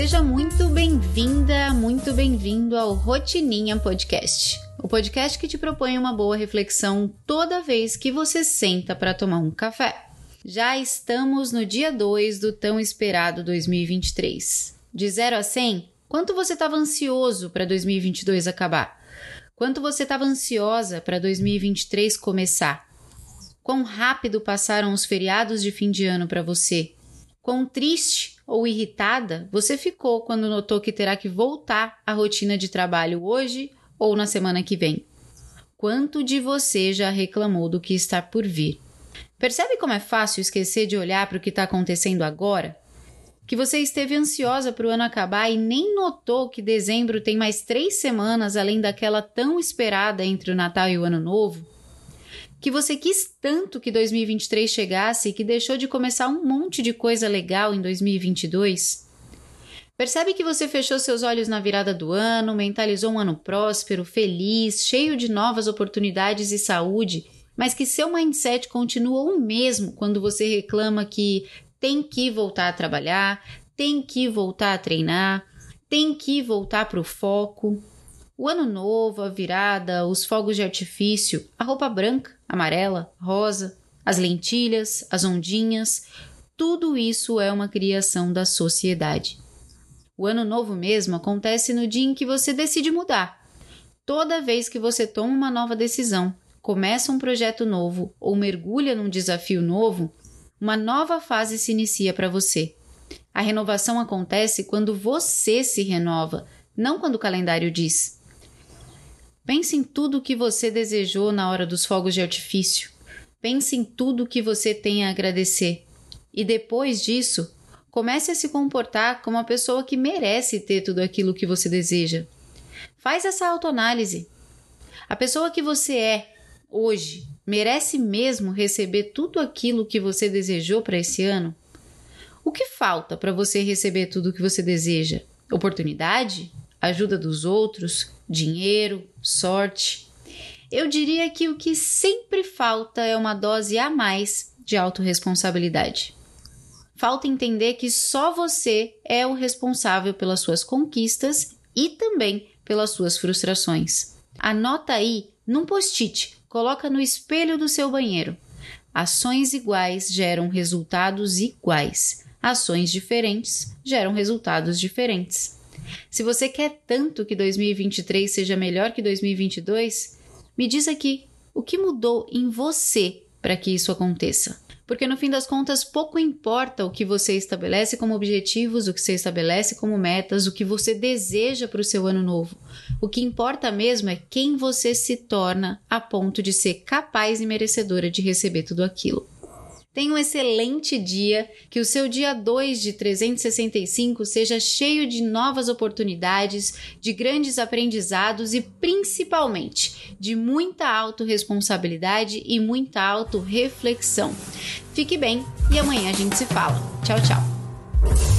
Seja muito bem-vinda, muito bem-vindo ao Rotininha Podcast. O podcast que te propõe uma boa reflexão toda vez que você senta para tomar um café. Já estamos no dia 2 do tão esperado 2023. De 0 a 100, quanto você estava ansioso para 2022 acabar? Quanto você estava ansiosa para 2023 começar? Quão rápido passaram os feriados de fim de ano para você? Quão triste ou irritada você ficou quando notou que terá que voltar à rotina de trabalho hoje ou na semana que vem? Quanto de você já reclamou do que está por vir? Percebe como é fácil esquecer de olhar para o que está acontecendo agora? Que você esteve ansiosa para o ano acabar e nem notou que dezembro tem mais três semanas além daquela tão esperada entre o Natal e o Ano Novo? Que você quis tanto que 2023 chegasse que deixou de começar um monte de coisa legal em 2022? Percebe que você fechou seus olhos na virada do ano, mentalizou um ano próspero, feliz, cheio de novas oportunidades e saúde, mas que seu mindset continua o mesmo quando você reclama que tem que voltar a trabalhar, tem que voltar a treinar, tem que voltar para o foco. O ano novo, a virada, os fogos de artifício, a roupa branca, amarela, rosa, as lentilhas, as ondinhas, tudo isso é uma criação da sociedade. O ano novo mesmo acontece no dia em que você decide mudar. Toda vez que você toma uma nova decisão, começa um projeto novo ou mergulha num desafio novo, uma nova fase se inicia para você. A renovação acontece quando você se renova, não quando o calendário diz. Pense em tudo o que você desejou na hora dos fogos de artifício. Pense em tudo o que você tem a agradecer. E depois disso, comece a se comportar como a pessoa que merece ter tudo aquilo que você deseja. Faz essa autoanálise. A pessoa que você é hoje merece mesmo receber tudo aquilo que você desejou para esse ano? O que falta para você receber tudo o que você deseja? Oportunidade? Ajuda dos outros? dinheiro, sorte. Eu diria que o que sempre falta é uma dose a mais de autorresponsabilidade. Falta entender que só você é o responsável pelas suas conquistas e também pelas suas frustrações. Anota aí num post-it, coloca no espelho do seu banheiro. Ações iguais geram resultados iguais. Ações diferentes geram resultados diferentes. Se você quer tanto que 2023 seja melhor que 2022, me diz aqui o que mudou em você para que isso aconteça. Porque no fim das contas, pouco importa o que você estabelece como objetivos, o que você estabelece como metas, o que você deseja para o seu ano novo. O que importa mesmo é quem você se torna a ponto de ser capaz e merecedora de receber tudo aquilo. Tenha um excelente dia, que o seu dia 2 de 365 seja cheio de novas oportunidades, de grandes aprendizados e principalmente de muita autorresponsabilidade e muita autorreflexão. Fique bem e amanhã a gente se fala. Tchau, tchau.